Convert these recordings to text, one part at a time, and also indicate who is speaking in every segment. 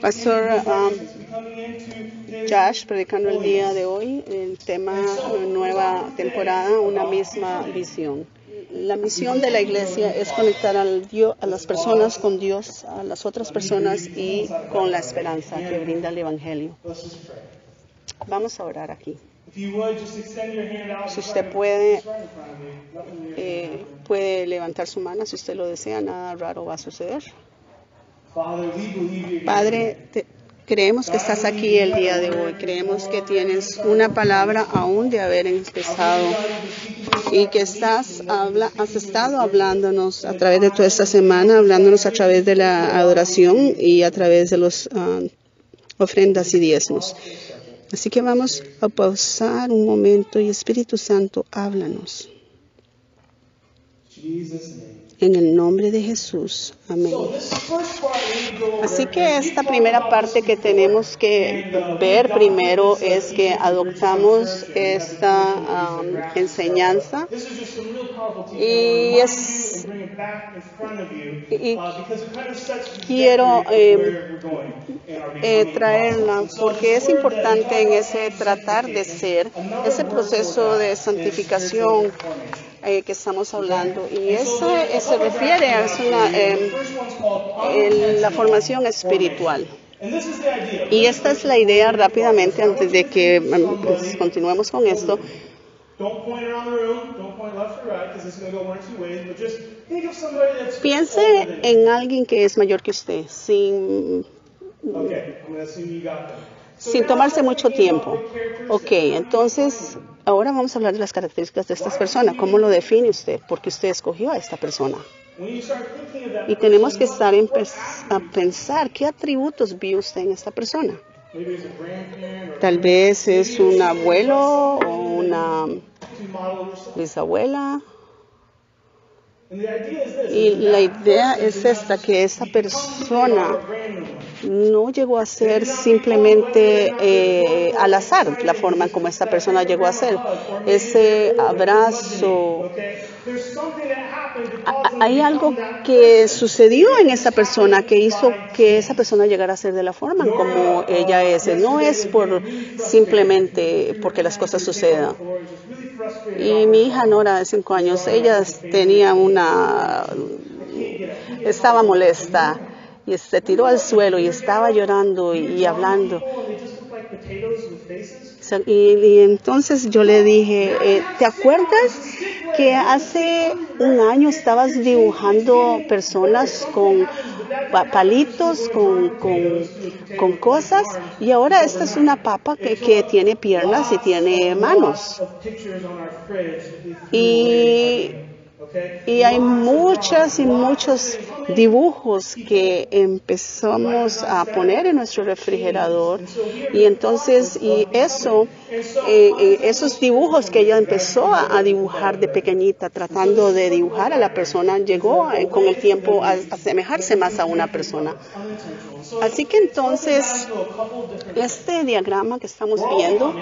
Speaker 1: Pastor um, Josh predicando el día de hoy el tema nueva temporada, una misma visión. La misión de la iglesia es conectar al Dios, a las personas con Dios, a las otras personas y con la esperanza que brinda el Evangelio. Vamos a orar aquí. Si usted puede, eh, puede levantar su mano si usted lo desea, nada raro va a suceder. Padre, te- creemos que estás aquí el día de hoy. Creemos que tienes una palabra aún de haber empezado y que estás habla, has estado hablándonos a través de toda esta semana, hablándonos a través de la adoración y a través de los ah, ofrendas y diezmos. Así que vamos a pausar un momento y Espíritu Santo, háblanos. En el nombre de Jesús. Amén. Así que esta primera parte que tenemos que ver primero es que adoptamos esta um, enseñanza y es y quiero eh, eh, traerla porque es importante en ese tratar de ser, ese proceso de santificación eh, que estamos hablando y eso eh, se refiere a una, eh, la formación espiritual. Y esta es la idea rápidamente antes de que mm, pues, continuemos con esto.
Speaker 2: Don't point around the room. Don't point left or right because this is going to go one or two ways. But just think of somebody that's
Speaker 1: Piense en alguien que es mayor que usted, sin, Sin tomarse mucho tiempo. Ok, entonces ahora vamos a hablar de las características de estas personas. ¿Cómo lo define usted? Porque usted escogió a esta persona. Y tenemos que estar en a pensar qué atributos vio usted en esta persona. Tal vez es un abuelo o una bisabuela.
Speaker 2: And the idea is this.
Speaker 1: Y la idea es esta, que
Speaker 2: become
Speaker 1: persona no llegó a ser simplemente eh, al azar la forma como esta persona llegó a ser. Ese abrazo, Hay algo que sucedió en esa persona que hizo que esa persona llegara a ser de la forma como ella es. No es por simplemente porque las cosas sucedan. Y mi hija Nora de cinco años, ella tenía una, estaba molesta y se tiró al suelo y estaba llorando y hablando. Y, entonces yo le dije, eh, ¿te acuerdas que hace un año estabas dibujando personas con pa- palitos, con, con, con cosas? Y ahora esta es una papa que, que tiene piernas y tiene manos. Y? Y hay muchas y muchos dibujos que empezamos a poner en nuestro refrigerador. Y entonces y eso eh, eh, esos dibujos que ella empezó a, dibujar de pequeñita tratando de dibujar a la persona llegó eh, con el tiempo a asemejarse más a una persona así que entonces este diagrama que estamos viendo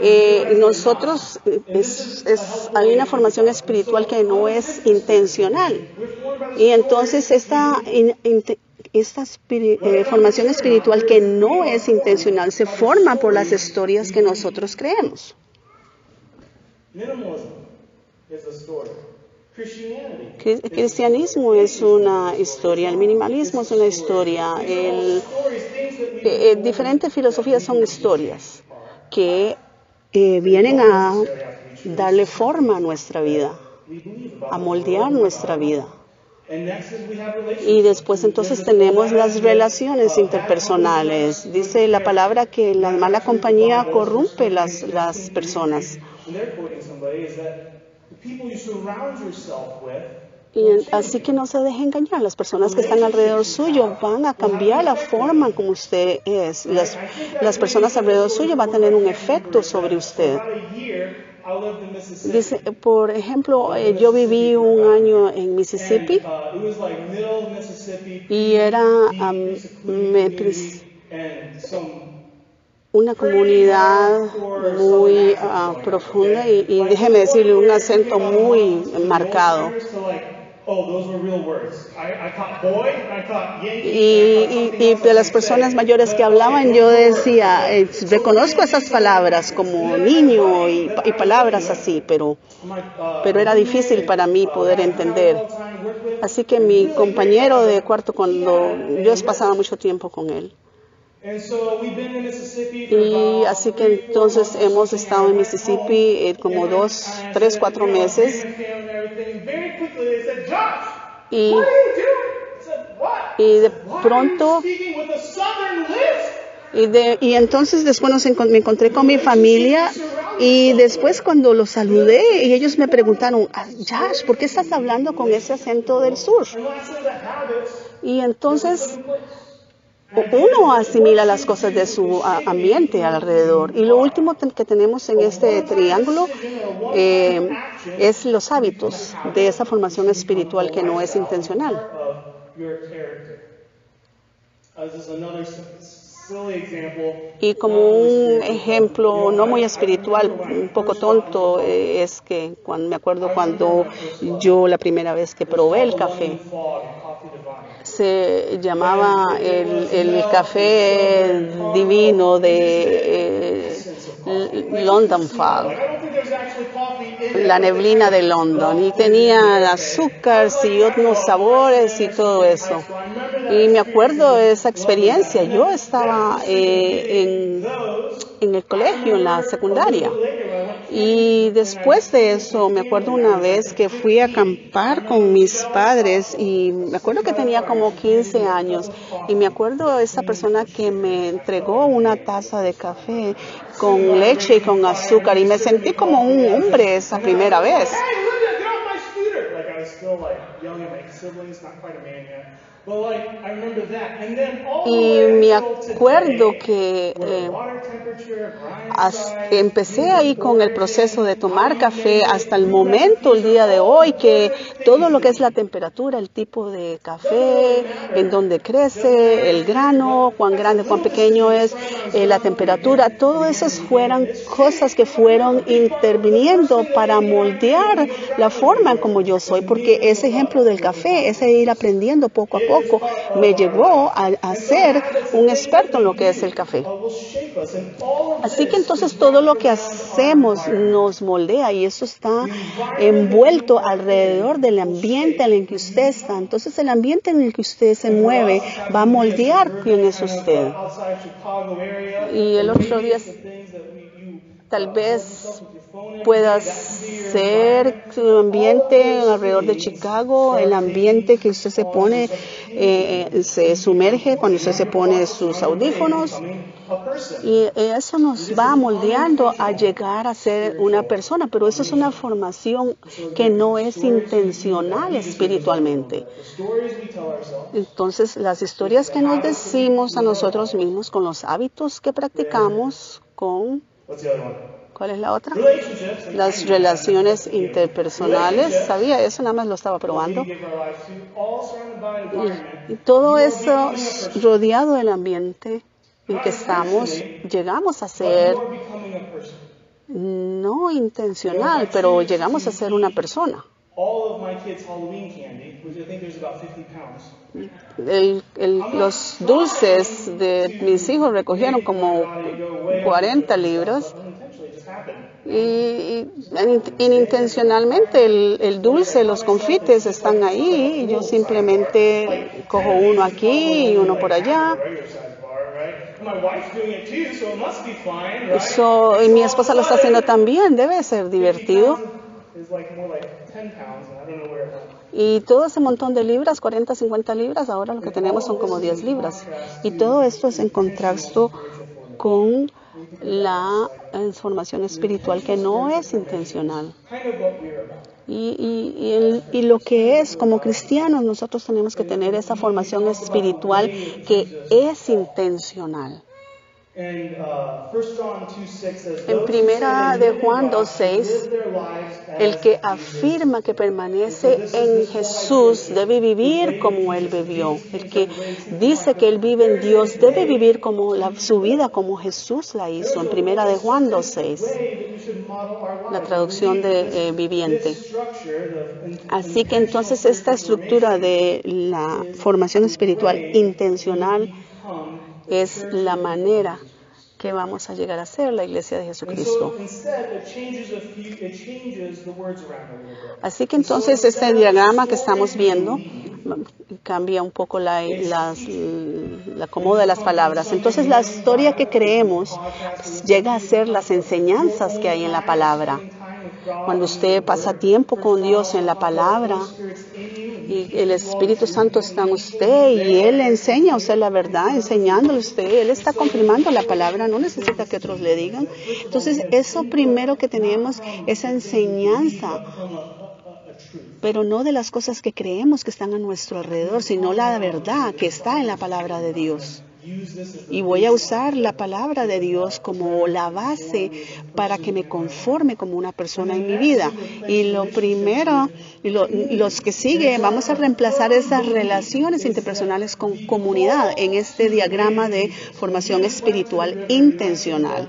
Speaker 1: eh, nosotros eh, es, hay una formación espiritual que no es intencional y entonces esta, esta eh, formación espiritual que no es intencional se forma por las historias que nosotros creemos. Cri- Cristianismo es una historia, el minimalismo es una historia, el, eh, eh, diferentes filosofías son historias que eh, vienen a darle forma a nuestra vida, a moldear nuestra vida. Y después entonces tenemos las relaciones interpersonales. Dice la palabra que la mala compañía corrompe las, las personas. Y así que no se deje engañar. Las personas que están alrededor suyo van a cambiar la forma como usted es. Las, las personas alrededor suyo van a tener un efecto sobre usted. Dice, por ejemplo, eh, yo viví un año en Mississippi
Speaker 2: Uh,
Speaker 1: y era am, una comunidad muy ah, profunda y, y déjeme decirle un acento muy marcado.
Speaker 2: like
Speaker 1: Y, y, de las personas mayores que hablaban, yo decía, eh, reconozco esas palabras como niño y, y, palabras así, pero, pero era difícil para mí poder entender. Así que mi compañero de cuarto, cuando yo pasaba mucho tiempo con él. Y así que entonces hemos estado en Mississippi eh, como dos, tres, cuatro meses. Y, y de pronto, y, de, y entonces después me encontré con mi familia y después cuando los saludé y ellos me preguntaron, ah, Josh, ¿por qué estás hablando con ese acento del sur? Y entonces uno asimila las cosas de su ambiente alrededor. Y lo último que tenemos en este triángulo eh, es los hábitos de esa formación espiritual que no es intencional. Y como un ejemplo no muy espiritual, un poco tonto, eh, es que cuando, me acuerdo cuando yo la primera vez que probé el café, se llamaba el, el café divino de eh, London Fog, la neblina de London, y tenía azúcar y otros sabores y todo eso. Y me acuerdo de esa experiencia. Yo estaba eh, en, en el colegio, en la secundaria. Y después de eso, me acuerdo una vez que fui a acampar con mis padres y me acuerdo que tenía como 15 años y me acuerdo esa persona que me entregó una taza de café con leche y con azúcar y me sentí como un hombre esa primera vez. Y me acuerdo que eh, empecé ahí con el proceso de tomar café hasta el momento, el día de hoy, que todo lo que es la temperatura, el tipo de café, en dónde crece, el grano, cuán grande, cuán pequeño es, eh, la temperatura, todo esas fueron cosas que fueron interviniendo para moldear la forma en como yo soy, porque ese ejemplo del café, ese ir aprendiendo poco a poco, me llevó a, ser un experto en lo que es el café. Así que entonces todo lo que hacemos nos moldea y eso está envuelto alrededor del ambiente en el que usted está. Entonces el ambiente en el que usted se mueve va a moldear quién es usted. Y el otro día tal vez pueda ser su ambiente alrededor de Chicago, el ambiente que usted se pone, eh, se sumerge cuando usted se pone sus audífonos. Y eso nos va moldeando a llegar a ser una persona, pero eso es una formación que no es intencional espiritualmente. Entonces, las historias que nos decimos a nosotros mismos con los hábitos que practicamos, con ¿Cuál es la otra? Las relaciones interpersonales. Sabía eso, nada más lo estaba probando. Y, todo eso rodeado del ambiente en que estamos, llegamos a ser no intencional, pero llegamos a ser una persona. los dulces de mis hijos recogieron como 40 libras y, inintencionalmente el, dulce, los confites están ahí y yo simplemente cojo uno aquí y uno por allá. y mi esposa lo está haciendo también, debe ser divertido. Y todo ese montón de libras, 40, 50 libras, ahora lo que tenemos son como 10 libras. Y todo esto es en contraste con la transformación espiritual que no es intencional. Y, y, lo que es como cristianos, nosotros tenemos que tener esa formación espiritual que es intencional.
Speaker 2: Uh,
Speaker 1: en primera de Juan 2.6, el que afirma que permanece en Jesús debe vivir como Él vivió. El que dice que Él vive en Dios debe vivir como su vida como Jesús la hizo. En primera de Juan 2.6, la traducción de eh, viviente. Así que entonces esta estructura de la formación espiritual intencional es la manera que vamos a llegar a ser la iglesia de Jesucristo. Así que entonces este diagrama que estamos viendo cambia un poco la, las, la de las palabras. Entonces la historia que creemos llega a ser las enseñanzas que hay en la palabra. Cuando usted pasa tiempo con Dios en la palabra, y el Espíritu Santo está en usted y Él enseña a usted la verdad, enseñándole a usted, Él está confirmando la palabra, no necesita que otros le digan. Entonces, eso primero que tenemos, esa enseñanza, pero no de las cosas que creemos que están a nuestro alrededor, sino la verdad que está en la palabra de Dios. Y voy a usar la palabra de Dios como la base para que me conforme como una persona en mi vida. Y lo primero, los que siguen, vamos a reemplazar esas relaciones interpersonales con comunidad en este diagrama de formación espiritual intencional.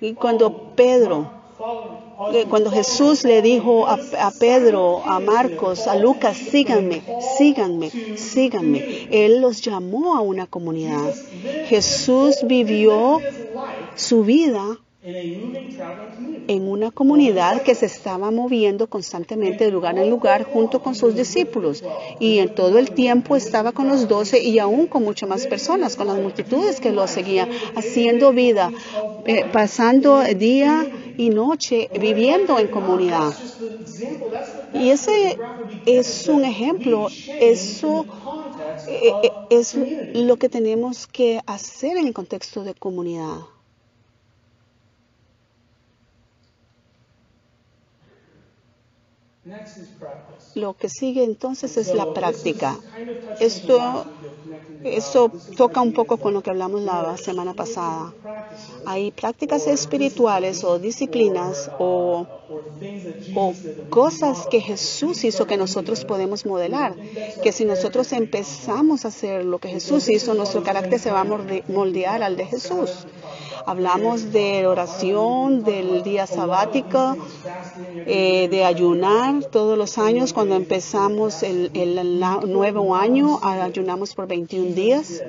Speaker 1: Y cuando Pedro cuando Jesús le dijo a, Pedro, a Marcos, a Lucas, síganme, síganme, síganme, Él los llamó a una comunidad. Jesús vivió su vida en una comunidad que se estaba moviendo constantemente de lugar en lugar junto con sus discípulos. Y en todo el tiempo estaba con los doce y aún con muchas más personas, con las multitudes que lo seguían, haciendo vida, eh, pasando día y noche, viviendo en comunidad. Y ese es un ejemplo, eso eh, eh, es lo que tenemos que hacer en el contexto de comunidad. Next is practice. Lo que sigue entonces es la práctica. Esto, esto toca un poco con lo que hablamos la semana pasada. Hay prácticas espirituales o disciplinas o, o cosas que Jesús hizo que nosotros podemos modelar. Que si nosotros empezamos a hacer lo que Jesús hizo, nuestro carácter se va a moldear al de Jesús. Hablamos de oración, del día sabático, eh, de ayunar todos los años. Cuando empezamos el, el nuevo año, ayunamos por 21 días.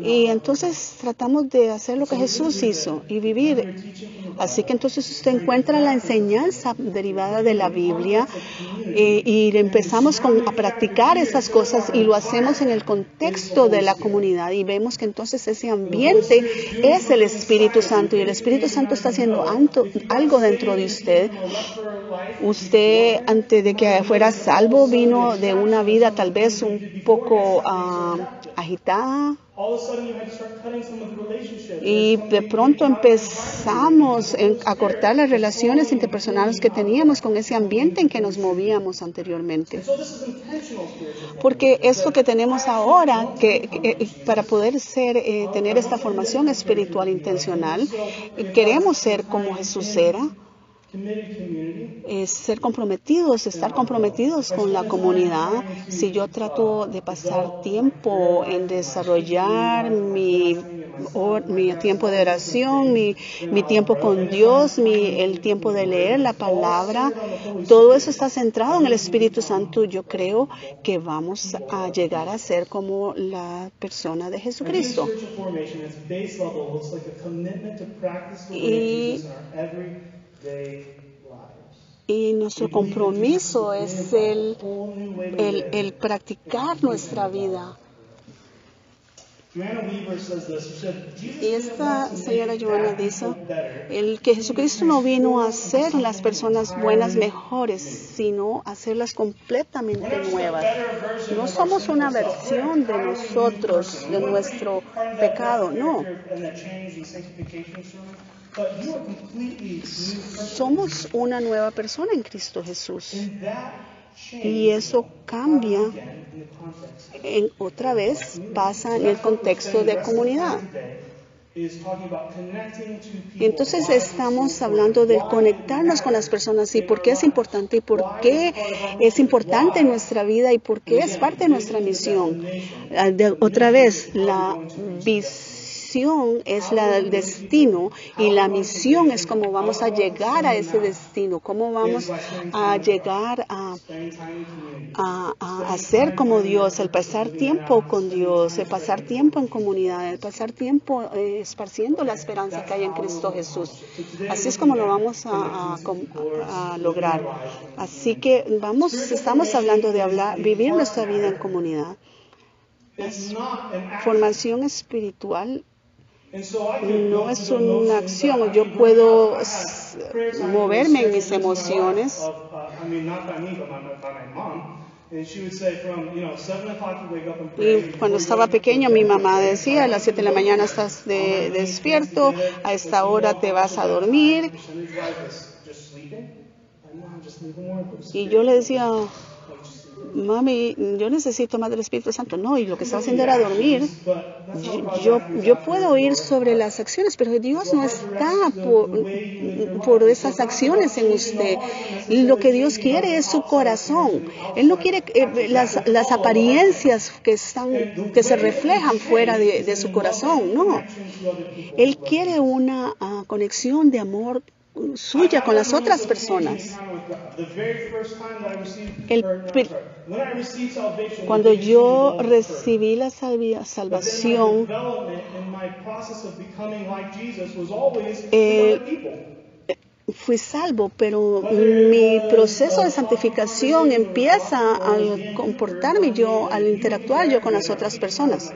Speaker 1: Y entonces tratamos de hacer lo que Jesús hizo y vivir. Así que entonces usted encuentra la enseñanza derivada de la Biblia eh, y empezamos a practicar esas cosas y lo hacemos en el contexto de la comunidad y vemos que entonces ese ambiente es el Espíritu Santo y el Espíritu Santo está haciendo algo dentro de usted. Usted antes de que fuera salvo vino de una vida tal vez un poco ah, agitada. Y de pronto empezamos a cortar las relaciones interpersonales que teníamos con ese ambiente en que nos movíamos anteriormente. Porque esto que tenemos ahora, que, eh, para poder ser, eh, tener esta formación espiritual intencional, queremos ser como Jesús era es ser comprometidos, estar comprometidos con la comunidad. Si yo trato de pasar tiempo en desarrollar mi, mi tiempo de oración, mi, mi tiempo con Dios, mi, el tiempo de leer la palabra, todo eso está centrado en el Espíritu Santo. Yo creo que vamos a llegar a ser como la persona de Jesucristo. Y y nuestro compromiso es el, el, practicar nuestra vida. Y esta señora Joana dice, el que Jesucristo no vino a hacer las personas buenas mejores, sino a hacerlas completamente nuevas. No somos una versión de nosotros, de nuestro pecado, no. Somos una nueva persona en Cristo Jesús. Y eso cambia, en, otra vez pasa en el contexto de comunidad. Entonces estamos hablando de conectarnos con las personas y por qué es importante y por qué es importante en nuestra vida y por qué es parte de nuestra misión. Ah, otra vez, la visión es la, el destino y la misión es cómo vamos a llegar a ese destino, cómo vamos a llegar a, a, ser como Dios, el pasar tiempo con Dios, el pasar tiempo en comunidad, el pasar tiempo eh, esparciendo la esperanza que hay en Cristo Jesús. Así es como lo vamos a, a lograr. Así que vamos, estamos hablando de hablar, vivir nuestra vida en comunidad. Formación espiritual no es una acción. Yo puedo moverme en mis emociones. Y cuando estaba pequeño, mi mamá decía, a las 7 de la mañana estás despierto, a esta hora te vas a dormir. Y yo le decía, mami, yo necesito más del Espíritu Santo. No, y lo que estaba haciendo era dormir. Yo, yo puedo oír sobre las acciones, pero Dios no está por, por esas acciones en usted. Lo que Dios quiere es su corazón. Él no quiere eh, las, las, apariencias que, están, que se reflejan fuera de, su corazón. No. Él quiere una uh, conexión de amor suya con las otras personas. El, cuando yo recibí la salvación, eh, fui salvo, pero mi proceso de santificación empieza al comportarme yo, al interactuar yo con las otras personas.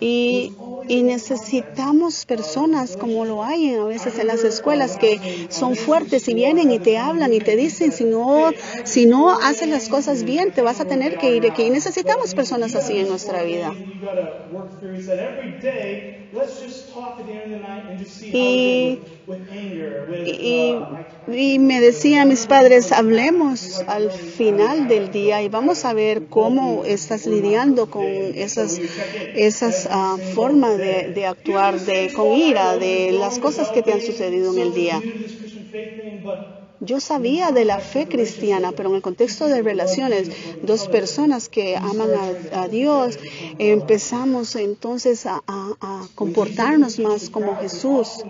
Speaker 1: Y, y, necesitamos personas como lo hay a veces en las escuelas que son fuertes y vienen y te hablan y te dicen si no, si no haces las cosas bien te vas a tener que ir aquí. Y necesitamos personas así en nuestra vida. Y, y, y, me decían mis padres, hablemos al final del día y vamos a ver cómo estás lidiando con esas, esas uh, formas de, de, actuar de, con ira, de las cosas que te han sucedido en el día. Yo sabía de la fe cristiana, pero en el contexto de relaciones, dos personas que aman a, Dios, empezamos entonces a, a comportarnos más como Jesús.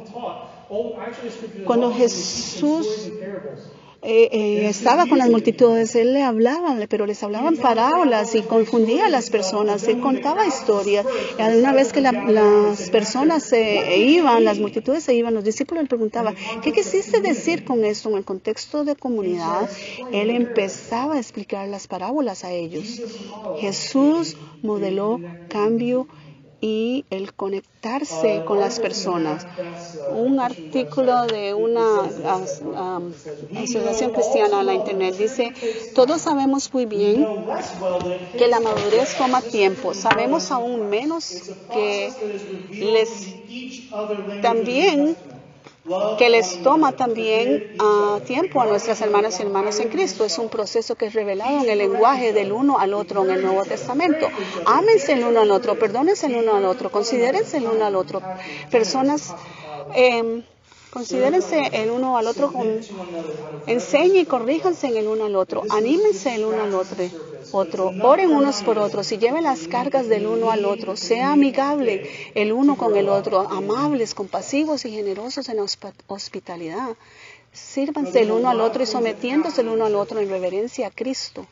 Speaker 1: Cuando Jesús eh, eh, estaba con las multitudes, él le hablaba, pero les hablaban parábolas y confundía a las personas, él contaba historias. Y una vez que las personas se iban, las multitudes se iban, los discípulos le preguntaban, ¿qué quisiste decir con esto en el contexto de comunidad? Él empezaba a explicar las parábolas a ellos. Jesús modeló cambio y el conectarse con las personas. Un artículo de una asociación cristiana en la internet dice, todos sabemos muy bien que la madurez toma tiempo, sabemos aún menos que les también que les toma también uh, tiempo a nuestras hermanas y hermanos en Cristo. Es un proceso que es revelado en el lenguaje del uno al otro en el Nuevo Testamento. Ámense el uno al otro, perdónense el uno al otro, considérense el uno al otro. Personas eh, Considérense el uno al otro, con, enseñen y corríjanse el uno al otro, anímense el uno al otro, oren unos por otros y lleven las cargas del uno al otro, sea amigable el uno con el otro, amables, compasivos y generosos en hospitalidad. Sírvanse el uno al otro y sometiéndose el uno al otro en reverencia a Cristo.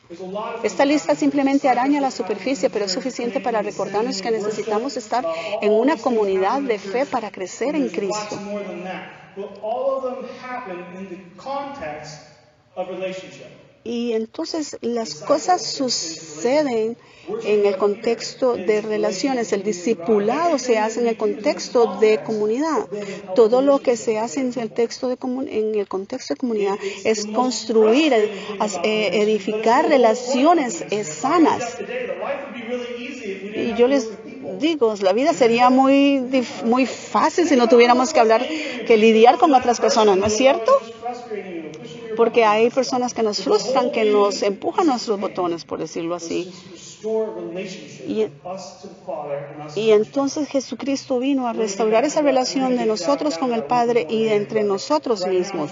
Speaker 1: Esta lista simplemente araña la superficie, pero es suficiente para recordarnos que necesitamos estar en una comunidad de fe para crecer en Cristo. Y entonces las cosas suceden en el contexto de relaciones. El discipulado se hace en el contexto de comunidad. Todo lo que se hace en el, texto de en el contexto de comunidad es construir, eh, edificar relaciones sanas. Y yo les digo, la vida sería muy, muy fácil si no tuviéramos que hablar, que lidiar con otras personas, ¿no es cierto? Porque hay personas que nos frustran, que nos empujan nuestros botones, por decirlo así. Y, entonces Jesucristo vino a restaurar esa relación de nosotros con el Padre y entre nosotros mismos.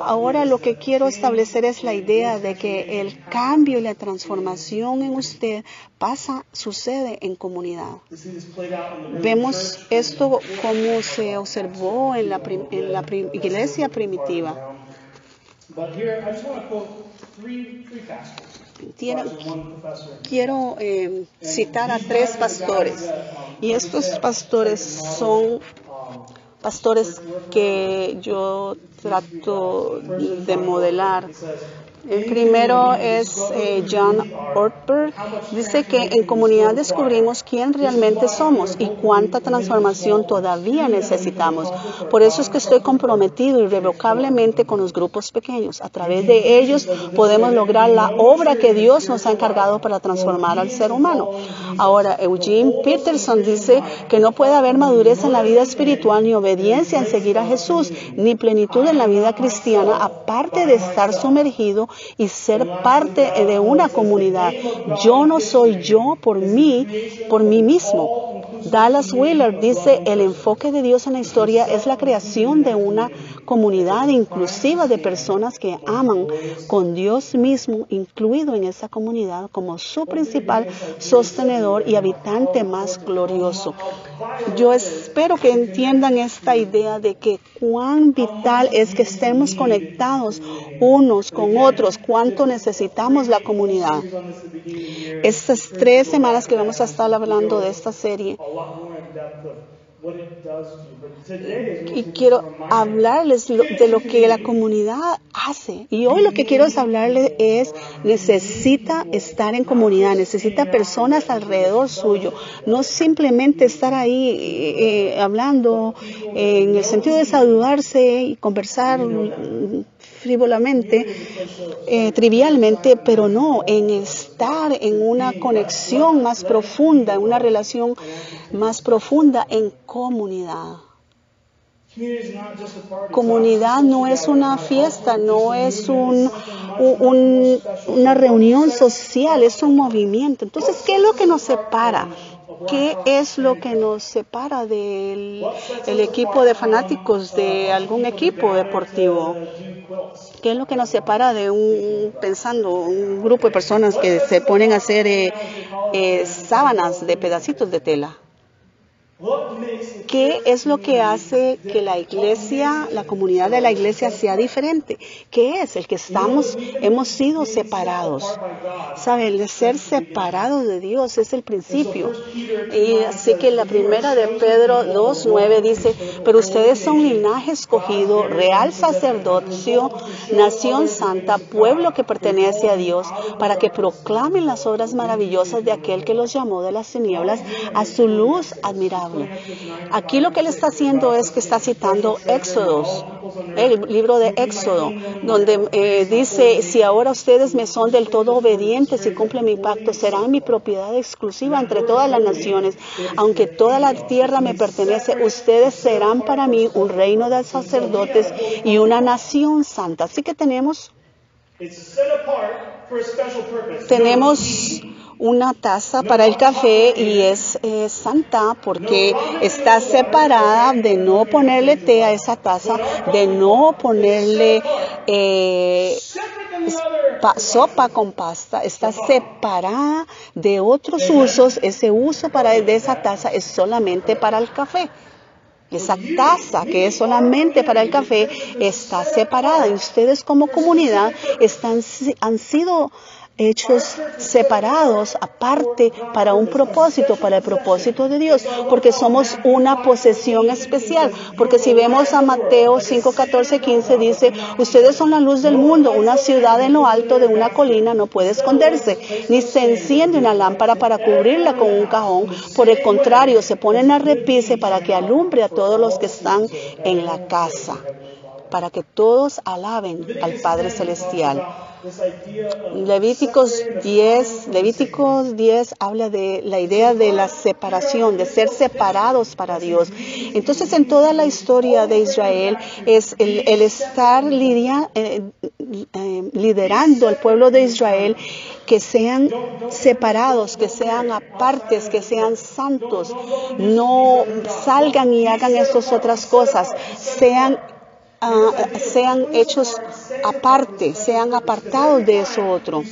Speaker 1: Ahora lo que quiero establecer es la idea de que el cambio y la transformación en usted pasa, sucede en comunidad. Vemos esto como se observó en la, en la iglesia primitiva quiero eh, citar a tres pastores. Y estos pastores son pastores que yo trato de modelar el primero es eh, John Ortberg. Dice que en comunidad descubrimos quién realmente somos y cuánta transformación todavía necesitamos. Por eso es que estoy comprometido irrevocablemente con los grupos pequeños. A través de ellos podemos lograr la obra que Dios nos ha encargado para transformar al ser humano. Ahora, Eugene Peterson dice que no puede haber madurez en la vida espiritual ni obediencia en seguir a Jesús, ni plenitud en la vida cristiana, aparte de estar sumergido y ser parte de una comunidad. Yo no soy yo por mí, por mí mismo. Dallas Wheeler dice, el enfoque de Dios en la historia es la creación de una comunidad inclusiva de personas que aman con Dios mismo incluido en esa comunidad como su principal sostenedor y habitante más glorioso. Yo espero que entiendan esta idea de que cuán vital es que estemos conectados unos con otros, cuánto necesitamos la comunidad. Estas tres semanas que vamos a estar hablando de esta serie, y quiero hablarles de lo que la comunidad hace. Y hoy lo que quiero es hablarles es, necesita estar en comunidad, necesita personas alrededor suyo, no simplemente estar ahí eh, eh, hablando en el sentido de saludarse y conversar frívolamente, eh, trivialmente, pero no, en estar en una conexión más profunda, en una relación más profunda en comunidad. Comunidad no es una fiesta, no es un, una reunión social, es un movimiento. Entonces, ¿qué es lo que nos separa? ¿Qué es lo que nos separa del equipo de fanáticos de algún equipo deportivo? ¿Qué es lo que nos separa de un, pensando, un grupo de personas que se ponen a hacer eh, eh, sábanas de pedacitos de tela? ¿Qué es lo que hace que la iglesia, la comunidad de la iglesia sea diferente? ¿Qué es? El que estamos, hemos sido separados. ¿Sabe? El ser separado de Dios es el principio. Y así que la primera de Pedro 2.9 dice, pero ustedes son linaje escogido, real sacerdocio, nación santa, pueblo que pertenece a Dios, para que proclamen las obras maravillosas de aquel que los llamó de las tinieblas a su luz admirable Aquí lo que él está haciendo es que está citando Éxodos, el libro de Éxodo, donde eh, dice, si ahora ustedes me son del todo obedientes y cumplen mi pacto, serán mi propiedad exclusiva entre todas las naciones. Aunque toda la tierra me pertenece, ustedes serán para mí un reino de sacerdotes y una nación santa. Así que tenemos tenemos una taza para el café y es santa porque está separada de no ponerle té a esa taza, de no ponerle eh, sopa con pasta, está separada de otros usos. Ese uso para de esa taza es solamente para el café. Esa taza que es solamente para el café está separada y ustedes como comunidad están, han sido hechos separados, aparte, para un propósito, para el propósito de Dios, porque somos una posesión especial. Porque si vemos a Mateo 5, 14, 15, dice, ustedes son la luz del mundo, una ciudad en lo alto de una colina no puede esconderse, ni se enciende una lámpara para cubrirla con un cajón, por el contrario, se pone en repise para que alumbre a todos los que están en la casa, para que todos alaben al Padre Celestial. Levíticos 10, Levíticos 10 habla de la idea de la separación, de ser separados para Dios. Entonces, en toda la historia de Israel es el, estar lidia, eh, eh, liderando al pueblo de Israel, que sean separados, que sean apartes, que sean santos. No salgan y hagan estas otras cosas. Sean Uh, sean hechos aparte, sean apartados de eso otro,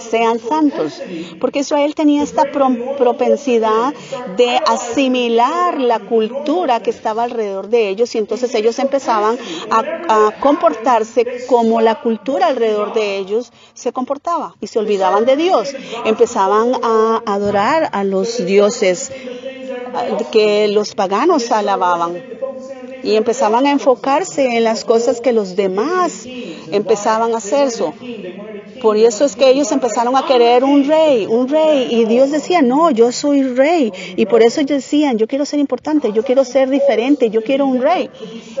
Speaker 1: sean santos. Porque Israel tenía esta propensidad de asimilar la cultura que estaba alrededor de ellos y entonces ellos empezaban a comportarse como la cultura alrededor de ellos se comportaba y se olvidaban de Dios. Empezaban a adorar a los dioses que los paganos alababan y empezaban a enfocarse en las cosas que los demás empezaban a hacer. Por eso es que ellos empezaron a querer un rey, un rey. Y Dios decía, no, yo soy rey. Y por eso ellos decían, yo quiero ser importante, yo quiero ser diferente, yo quiero un rey.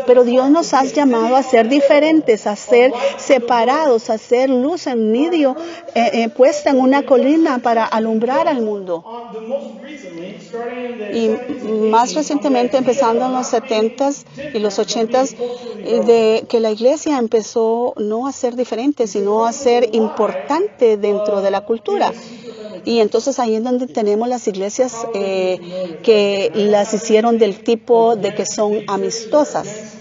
Speaker 1: Pero Dios nos ha llamado a ser diferentes, a ser separados, a ser luz en medio, eh, eh, puesta en una colina para alumbrar al mundo. Y más recientemente, empezando en los 70s y los 80s, eh, de que la iglesia empezó no a ser diferente, sino a ser importante dentro de la cultura. Y entonces ahí es donde tenemos las iglesias eh, que las hicieron del tipo de que son amistosas.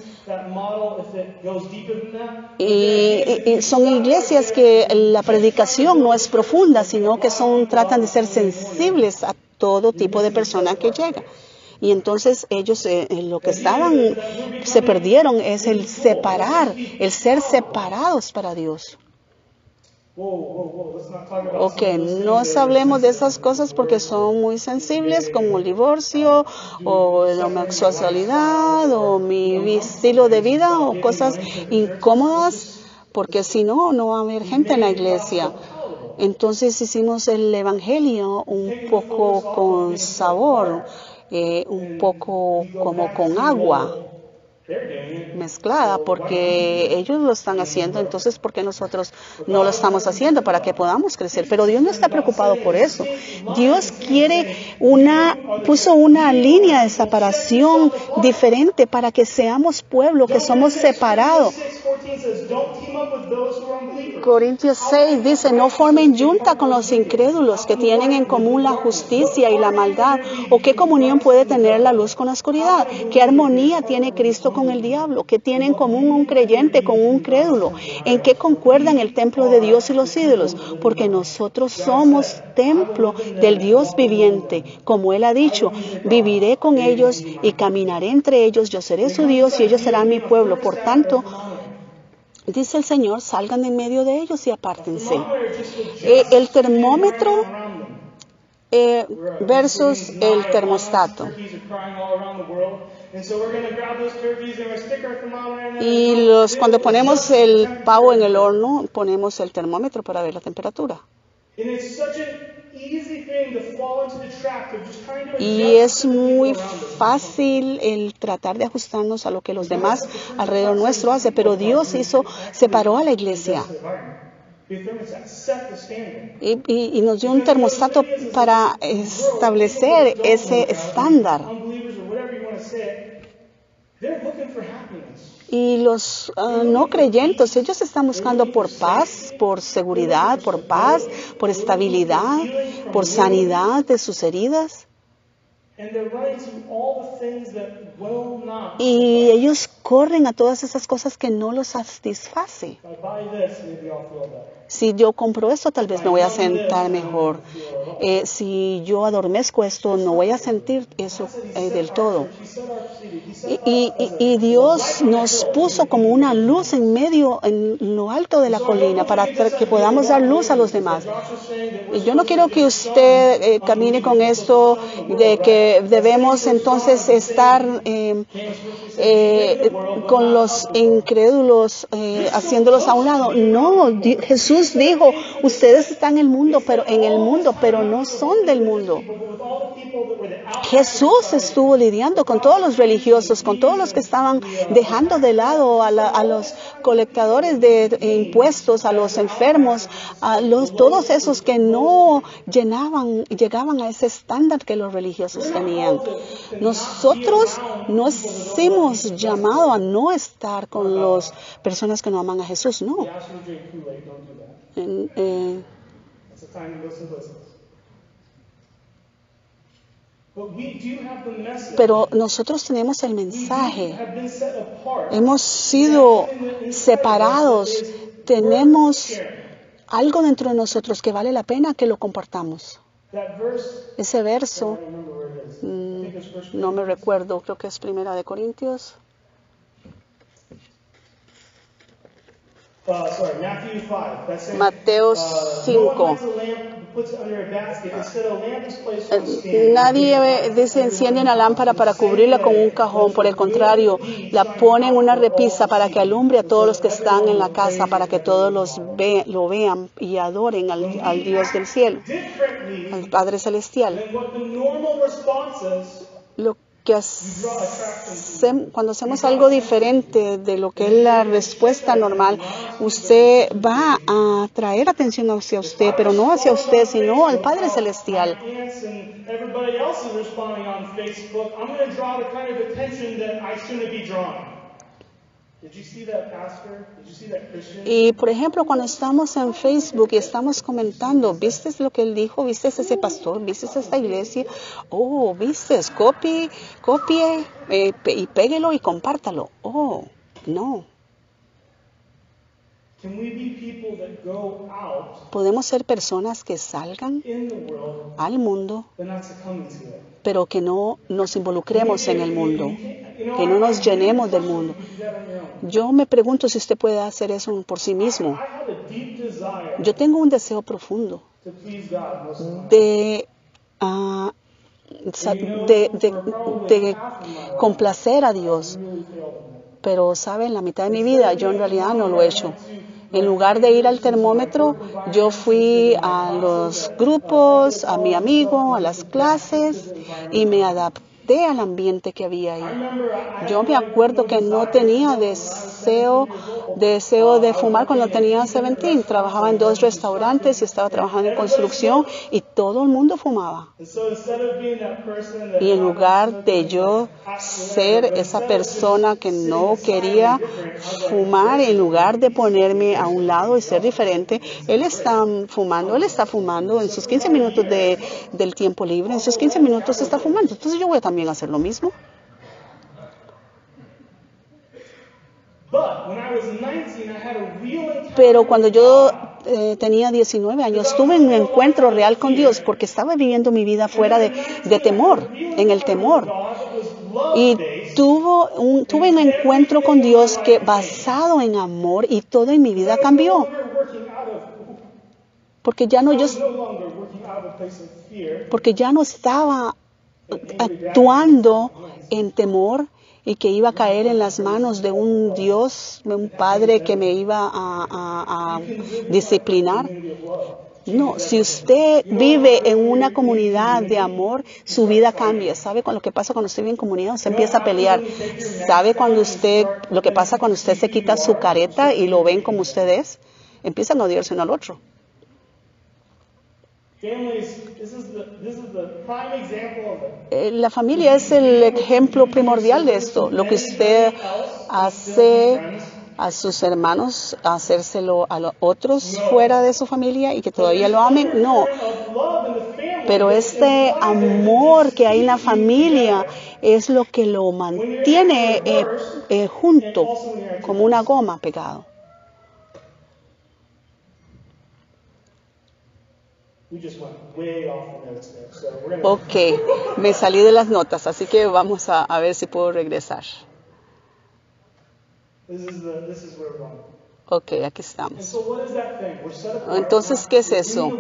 Speaker 1: Y, son iglesias que la predicación no es profunda, sino que son tratan de ser sensibles a todo tipo de persona que llega. Y entonces ellos eh, lo que estaban, se perdieron es el separar, el ser separados para Dios. Ok, no hablemos de esas cosas porque son muy sensibles como el divorcio o la homosexualidad o mi estilo de vida o cosas incómodas porque si no, no va a haber gente en la iglesia. Entonces hicimos el Evangelio un poco con sabor, eh, un poco como con agua mezclada porque ellos lo están haciendo, entonces ¿por qué nosotros no lo estamos haciendo para que podamos crecer? Pero Dios no está preocupado por eso. Dios quiere una, puso una línea de separación diferente para que seamos pueblo, que somos separados. Corintios 6 dice, no formen junta con los incrédulos que tienen en común la justicia y la maldad. ¿O qué comunión puede tener la luz con la oscuridad? ¿Qué armonía tiene Cristo con el diablo? ¿Qué tiene en común un creyente con un crédulo? ¿En qué concuerdan el templo de Dios y los ídolos? Porque nosotros somos templo del Dios viviente. Como Él ha dicho, viviré con ellos y caminaré entre ellos. Yo seré su Dios y ellos serán mi pueblo. Por tanto, dice el Señor, salgan en medio de ellos y apártense. Eh, el termómetro eh, versus el termostato. Y los, cuando ponemos el pavo en el horno, ponemos el termómetro para ver la temperatura. Y es muy fácil el tratar de ajustarnos a lo que los demás alrededor nuestro hacen, pero Dios hizo, separó a la iglesia. Y, y, nos dio un termostato para establecer ese estándar. Y los ah, no creyentes, ellos están buscando por paz, por seguridad, por paz, por estabilidad, por sanidad de sus heridas. Y ellos corren a todas esas cosas que no los satisface. Si yo compro esto, tal vez me voy a sentar mejor. Eh, si yo adormezco esto, no voy a sentir eso eh, del todo. Y, y, Dios nos puso como una luz en medio, en lo alto de la colina, para que podamos dar luz a los demás. Y yo no quiero que usted eh, camine con esto de que debemos entonces estar con los incrédulos, haciéndolos a un lado. No, Jesús Jesús dijo, ustedes están en el mundo, pero en el mundo, pero no son del mundo. Jesús estuvo lidiando con todos los religiosos con todos los que estaban dejando de lado a, los colectadores de impuestos, a los enfermos, a los, todos esos que no llenaban, llegaban a ese estándar que los religiosos tenían. Nosotros nos hemos llamado a no estar con las personas que no aman a Jesús, no. Eh, pero nosotros tenemos el mensaje. Hemos sido separados. Tenemos algo dentro de nosotros que vale la pena que lo compartamos. Ese verso, mm, no me recuerdo, creo que es Primera de Corintios. Mateo 5. Eh, nadie dice enciende una lámpara para cubrirla con un cajón, por el contrario, la pone en una repisa para que alumbre a todos los que están en la casa, para que todos los lo vean y adoren al, al Dios del cielo, al Padre Celestial. Lo cuando hacemos algo diferente de lo que es la respuesta normal, usted va a traer atención hacia usted, pero no hacia usted, sino al Padre Celestial. Y por ejemplo, cuando estamos en Facebook y estamos comentando, ¿viste lo que él dijo? ¿Viste ese pastor? ¿Viste esta iglesia? Oh, ¿viste? Copie, copie eh, y péguelo y compártalo. Oh, no. Podemos ser personas que salgan al mundo, pero que no nos involucremos en el mundo, que no nos llenemos del mundo. Yo me pregunto si usted puede hacer eso por sí mismo. Yo tengo un deseo profundo de, de, de complacer a Dios. Pero, ¿sabe? En la mitad de mi vida yo en realidad no lo he hecho. En lugar de ir al termómetro, yo fui a los grupos, a mi amigo, a las clases y me adapté al ambiente que había ahí. Yo me acuerdo que no tenía deseo, deseo de fumar cuando tenía 17. Trabajaba en dos restaurantes y estaba trabajando en construcción y todo el mundo fumaba. Y en lugar de yo ser esa persona que no quería fumar, en lugar de ponerme a un lado y ser diferente, él está fumando, él está fumando en sus 15 minutos de, del tiempo libre, en sus 15 minutos está fumando. Entonces yo voy a también hacer lo mismo. Pero cuando yo eh, tenía 19 años, tuve un encuentro real con Dios porque estaba viviendo mi vida fuera de, de temor, en el temor. Y tuvo un, tuve un encuentro con Dios que basado en amor y todo en mi vida cambió. Porque ya no yo porque ya no estaba actuando en temor y que iba a caer en las manos de un Dios, de un Padre que me iba a, disciplinar. No, si usted vive en una comunidad de amor, su vida cambia. ¿Sabe con lo que pasa cuando usted vive en comunidad? Usted empieza a pelear. ¿Sabe cuando usted, lo que pasa cuando usted se quita su careta y lo ven como usted es? Empiezan a odiarse uno al otro. Eh, la familia es el ejemplo primordial de esto. Lo que usted hace a sus hermanos, hacérselo a los otros fuera de su familia y que todavía lo amen, no. Pero este amor que hay en la familia es lo que lo mantiene eh, eh, junto, como una goma pegado. Ok, me salí de las notas, así que vamos a, ver si puedo regresar. Ok, aquí estamos. Entonces, ¿qué es eso?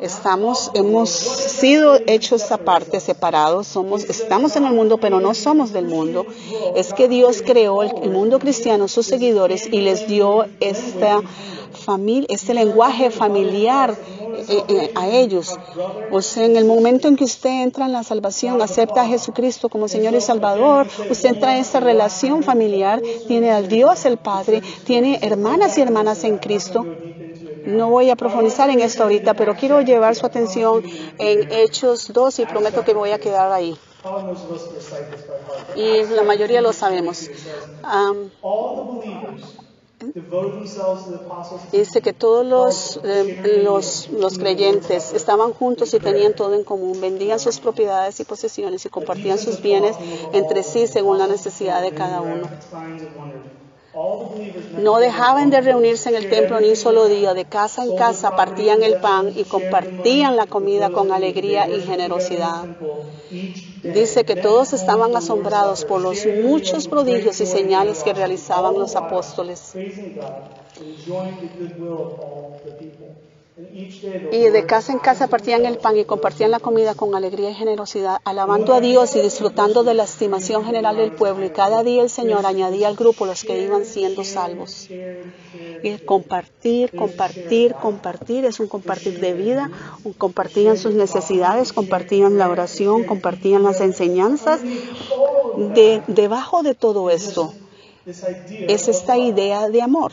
Speaker 1: Estamos, hemos sido hechos aparte, separados, somos, estamos en el mundo, pero no somos del mundo. Es que Dios creó el mundo cristiano, sus seguidores, y les dio esta familia, este lenguaje familiar eh, a ellos. O sea, en el momento en que usted entra en la salvación, acepta a Jesucristo como Señor y Salvador, usted entra en esta relación familiar, tiene a Dios el Padre, tiene hermanas y hermanas en Cristo. No voy a profundizar en esto ahorita, pero quiero llevar su atención en Hechos 2 y prometo que voy a quedar ahí. Y la mayoría lo sabemos. Dice que todos los, eh, los, los, creyentes estaban juntos y tenían todo en común, vendían sus propiedades y posesiones y compartían sus bienes entre sí según la necesidad de cada uno. No dejaban de reunirse en el templo ni un solo día, de casa en casa partían el pan y compartían la comida con alegría y generosidad. Dice que todos estaban asombrados por los muchos prodigios y señales que realizaban los apóstoles. Y de casa en casa partían el pan y compartían la comida con alegría y generosidad, alabando a Dios y disfrutando de la estimación general del pueblo. Y cada día el Señor añadía al grupo los que iban siendo salvos. Y compartir, compartir, compartir es un compartir de vida. Compartían sus necesidades, compartían la oración, compartían las enseñanzas. De, debajo de todo esto es esta idea de amor.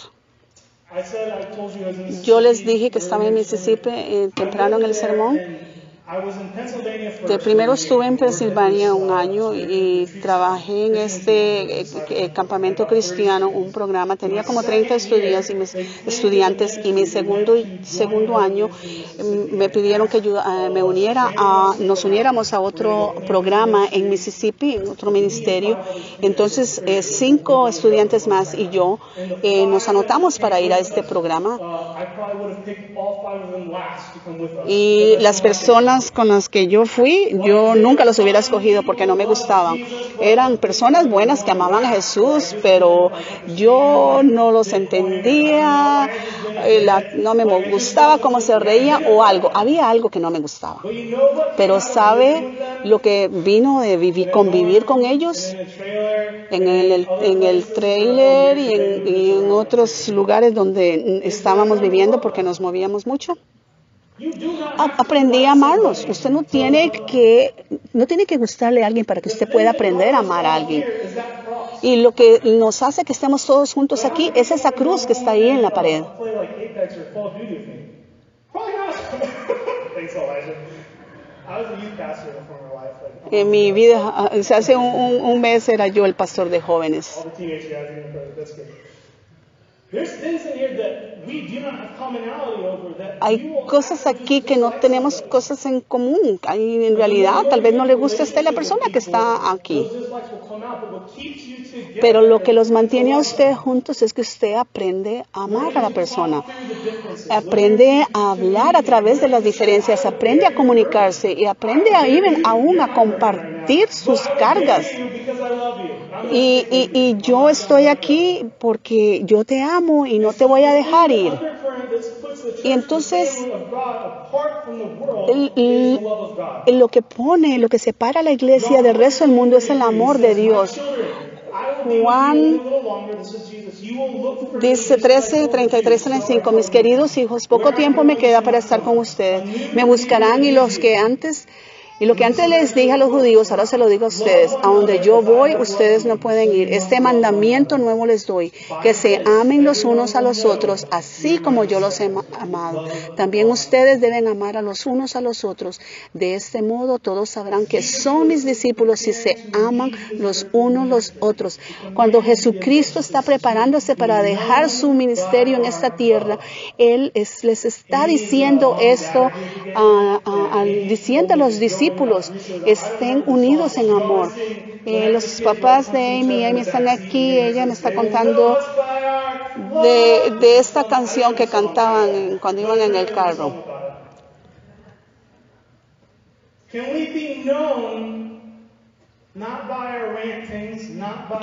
Speaker 1: Yo les dije que estaba en Mississippi eh, temprano en el sermón primero estuve en Pensilvania un año y trabajé en este eh, eh, campamento cristiano, un programa, tenía como 30 estudiantes y mis, estudiantes y mi segundo, segundo año mm, me pidieron que yo eh, me uniera a, nos uniéramos a otro programa en Mississippi, en otro ministerio. Entonces, cinco estudiantes más y yo nos anotamos para ir a este programa. Y las personas con las que yo fui, yo nunca los hubiera escogido porque no me gustaban. Eran personas buenas que amaban a Jesús, pero yo no los entendía, eh, no me gustaba cómo se reía o algo. Había algo que no me gustaba. Pero ¿sabe lo que vino de vivir, convivir con ellos? En el, en el trailer y en, y en otros lugares donde estábamos viviendo porque nos movíamos mucho aprendí a amarlos. Usted no tiene que no tiene que gustarle a alguien para que usted pueda aprender a amar a alguien. Y lo que nos hace que estemos todos juntos aquí es esa cruz que está ahí en la pared. En mi vida, hace un, un mes era yo el pastor de jóvenes. Hay cosas aquí que no tenemos cosas en común. Hay, en realidad, tal vez no le guste a usted la persona que está aquí. Pero lo que los mantiene a usted juntos es que usted aprende a amar a la persona. Aprende a hablar a través de las diferencias, aprende a comunicarse y aprende a ir aún a compartir sus cargas. Y, yo estoy aquí porque yo te amo y no te voy a dejar ir. Y entonces, lo que pone, lo que separa a la iglesia del resto del mundo es el amor de Dios. Juan dice 13, 33, 35, mis queridos hijos, poco tiempo me queda para estar con ustedes. Me buscarán y los que antes y lo que antes les dije a los judíos, ahora se lo digo a ustedes. A donde yo voy, ustedes no pueden ir. Este mandamiento nuevo les doy, que se amen los unos a los otros, así como yo los he amado. También ustedes deben amar a los unos a los otros. De este modo todos sabrán que son mis discípulos si se aman los unos los otros. Cuando Jesucristo está preparándose para dejar su ministerio en esta tierra, Él les está diciendo esto, diciendo a los discípulos, estén unidos en amor. Eh, los papás de Amy, Amy están aquí, ella me está contando de, de esta canción que cantaban cuando iban en el carro.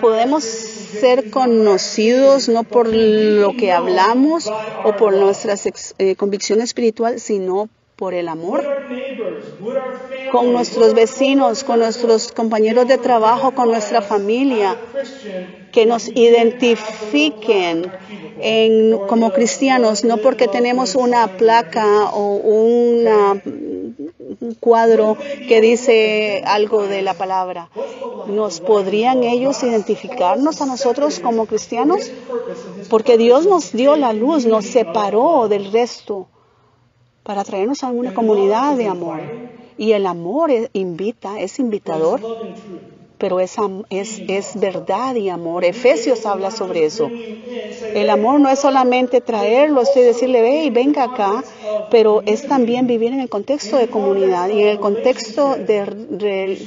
Speaker 1: Podemos ser conocidos no por lo que hablamos o por nuestra eh, convicción espiritual, sino por el amor. Con nuestros vecinos, con nuestros compañeros de trabajo, con nuestra familia, que nos identifiquen en, como cristianos, no porque tenemos una placa o una, un cuadro que dice algo de la palabra. ¿Nos podrían ellos identificarnos a nosotros como cristianos? Porque Dios nos dio la luz, nos separó del resto para traernos a una comunidad de amor. Y el amor invita, es invitador pero es, es, es verdad y amor. Efesios habla sobre eso. El amor no es solamente traerlo, es decirle, ve y venga acá, pero es también vivir en el contexto de comunidad y en el contexto de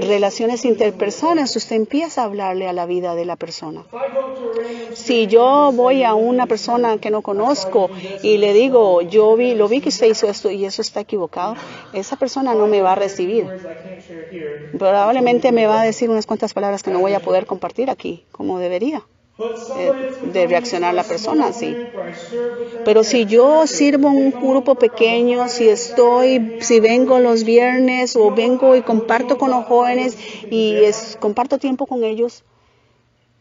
Speaker 1: relaciones interpersonales. Usted empieza a hablarle a la vida de la persona. Si yo voy a una persona que no conozco y le digo, yo vi, lo vi que usted hizo esto y eso está equivocado, esa persona no me va a recibir. Probablemente me va a decir unas cuantas palabras que no voy a poder compartir aquí, como debería eh, de reaccionar la persona así. Pero si yo sirvo un grupo pequeño, si estoy, si vengo los viernes o vengo y comparto con los jóvenes y comparto tiempo con ellos,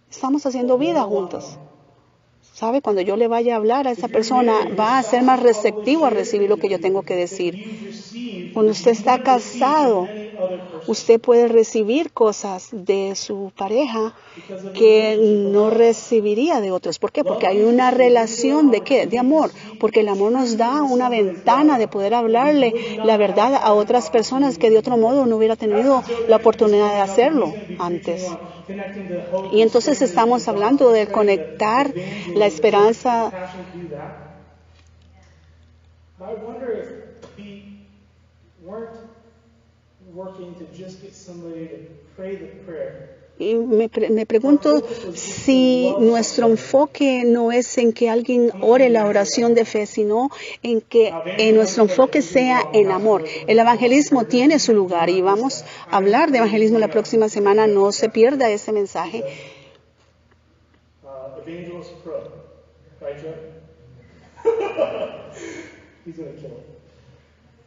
Speaker 1: estamos haciendo vida juntos. ¿Sabe? Cuando yo le vaya a hablar a esa persona, va a ser más receptivo a recibir lo que yo tengo que decir. Cuando usted está casado, usted puede recibir cosas de su pareja que no recibiría de otros. ¿Por qué? Porque hay una relación de qué? De amor. Porque el amor nos da una ventana de poder hablarle la verdad a otras personas que de otro modo no hubiera tenido la oportunidad de hacerlo antes. Y entonces estamos hablando de conectar la esperanza y me, me, pregunto si nuestro enfoque no es en que alguien ore la oración de fe, sino en que en nuestro enfoque sea en amor. El evangelismo tiene su lugar y vamos a hablar de evangelismo la próxima semana. No se pierda ese mensaje. Uh, Y un pensamiento más de John Ortenberg. He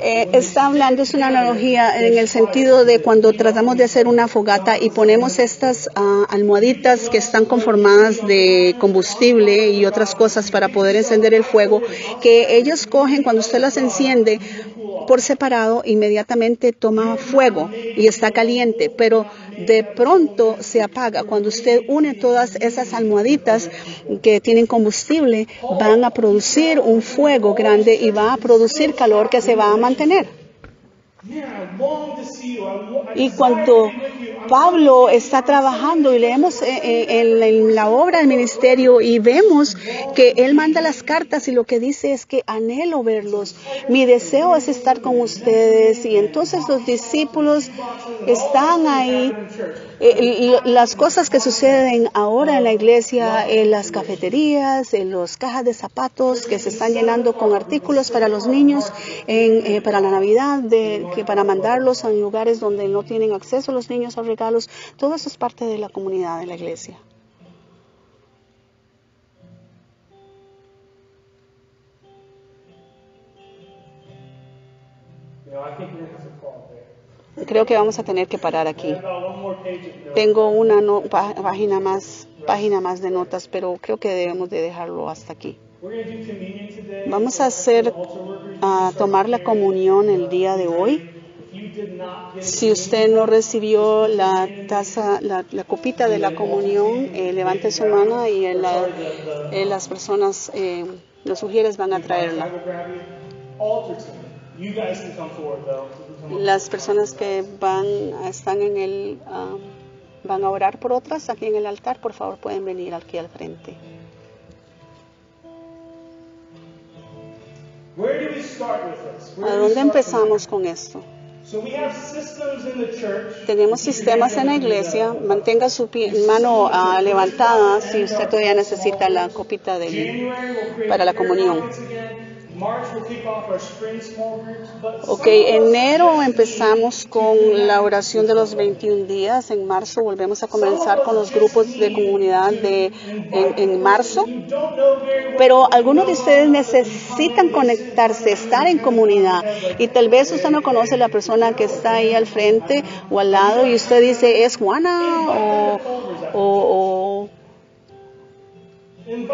Speaker 1: Eh, está hablando, es una analogía en el sentido de cuando tratamos de hacer una fogata y ponemos estas uh, almohaditas que están conformadas de combustible y otras cosas para poder encender el fuego, que ellos cogen cuando usted las enciende por separado, inmediatamente toma fuego y está caliente, pero de pronto se apaga. Cuando usted une todas esas almohaditas que tienen combustible, van a producir un fuego grande y va a producir calor que se va a mantener. Y cuando Pablo está trabajando y leemos eh, eh, en, la obra del ministerio y vemos que él manda las cartas y lo que dice es que anhelo verlos. Mi deseo es estar con ustedes y entonces los discípulos están ahí. Eh, las cosas que suceden ahora en la iglesia, en las cafeterías, en las cajas de zapatos que se están llenando con artículos para los niños, en, para la Navidad, de, que para mandarlos a lugares donde no tienen acceso los niños a regalos, todo eso es parte de la comunidad de la iglesia. Creo que vamos a tener que parar aquí. Tengo una página más, página más de notas, pero creo que debemos de dejarlo hasta aquí. Vamos a hacer, a tomar la comunión el día de hoy. Si usted no recibió la taza, la, copita de la comunión, eh, levante su mano y las personas, eh, los sugieres van a traerla. Las personas que van, están en el, ah, van a orar por otras aquí en el altar, por favor pueden venir aquí al frente. ¿A dónde empezamos con esto? Tenemos sistemas en la iglesia. Mantenga su mano uh, levantada si usted todavía necesita la copita de para la comunión. Ok, enero empezamos con la oración de los 21 días. En marzo volvemos a comenzar con los grupos de comunidad de, en, en marzo. Pero algunos de ustedes necesitan conectarse, estar en comunidad. Y tal vez usted no conoce la persona que está ahí al frente o al lado y usted dice, ¿es Juana o, o, o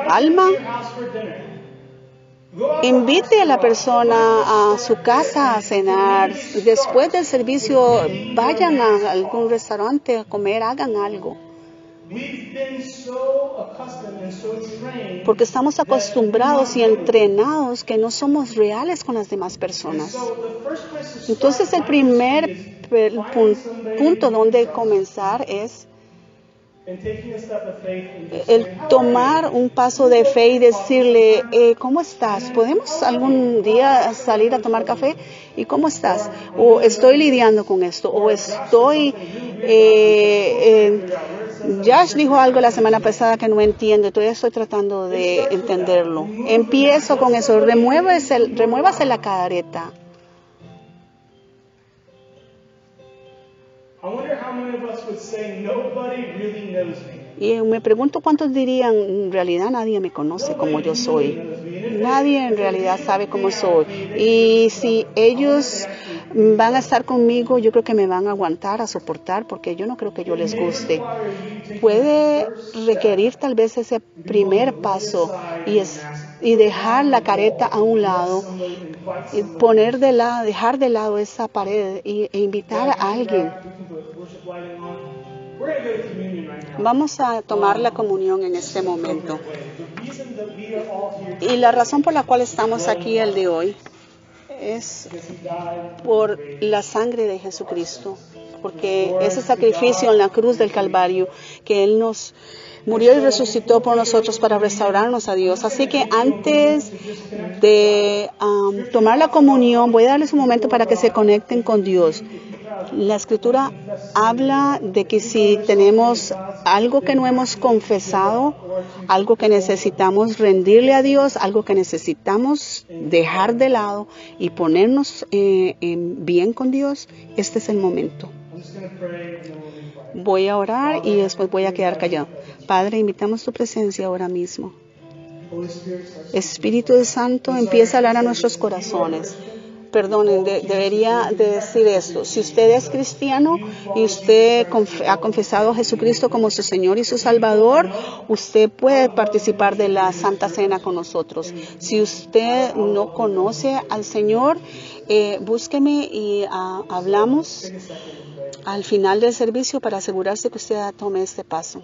Speaker 1: Alma? Invite a la persona a su casa a cenar. Después del servicio, vayan a algún restaurante a comer, hagan algo. Porque estamos acostumbrados y entrenados que no somos reales con las demás personas. Entonces el primer punto donde comenzar es el tomar un paso de fe y decirle, eh, ¿cómo estás? ¿Podemos algún día salir a tomar café? ¿Y cómo estás? O estoy lidiando con esto, o estoy... Eh, eh, Josh dijo algo la semana pasada que no entiendo, todavía estoy tratando de entenderlo. Empiezo con eso, remuévase, remuévase la careta. Y me pregunto cuántos dirían, en realidad nadie me conoce como yo soy. Nadie en realidad sabe cómo soy. Y si ellos van a estar conmigo, yo creo que me van a aguantar, a soportar, porque yo no creo que yo les guste. Puede requerir tal vez ese primer paso y, es, y dejar la careta a un lado, y poner de lado, dejar de lado esa pared e invitar a alguien. Vamos a tomar la comunión en este momento. Y la razón por la cual estamos aquí el de hoy es por la sangre de Jesucristo, porque ese sacrificio en la cruz del Calvario que Él nos murió y resucitó por nosotros para restaurarnos a Dios. Así que antes de um, tomar la comunión, voy a darles un momento para que se conecten con Dios. La escritura habla de que si tenemos algo que no hemos confesado, algo que necesitamos rendirle a Dios, algo que necesitamos dejar de lado y ponernos eh, bien con Dios, este es el momento. Voy a orar y después voy a quedar callado. Padre, invitamos tu presencia ahora mismo. Espíritu Santo, empieza a hablar a nuestros corazones perdonen, debería decir esto. Si usted es cristiano y usted ha confesado a Jesucristo como su Señor y su Salvador, usted puede participar de la Santa Cena con nosotros. Si usted no conoce al Señor, eh, búsqueme y ah, hablamos al final del servicio para asegurarse que usted tome este paso.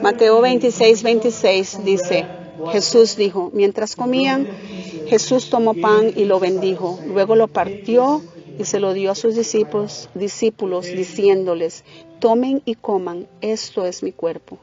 Speaker 1: Mateo 26, 26 dice, Jesús dijo, mientras comían, Jesús tomó pan y lo bendijo, luego lo partió y se lo dio a sus discípulos, discípulos diciéndoles, tomen y coman, esto es mi cuerpo.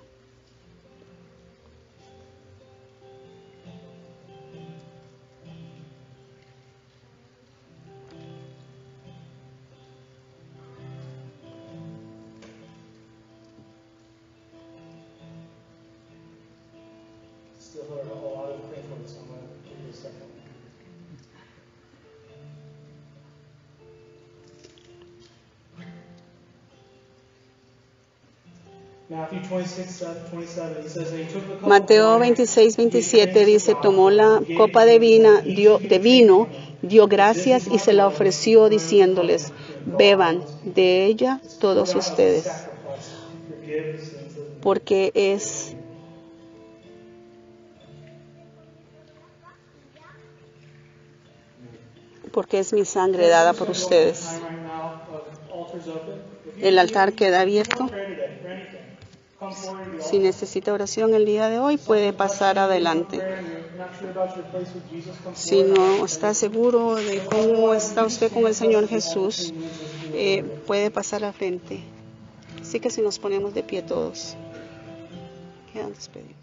Speaker 1: Mateo 26, 27 dice, tomó la copa de, vino, dio, de vino, dio gracias y se la ofreció diciéndoles, beban de ella todos ustedes, porque es porque es mi sangre dada por ustedes. El altar queda abierto. Si necesita oración el día de hoy, puede pasar adelante.
Speaker 2: Si no está seguro de cómo está usted con el Señor Jesús, eh, puede pasar a frente. Así que si nos ponemos de pie todos, quedan despedidos.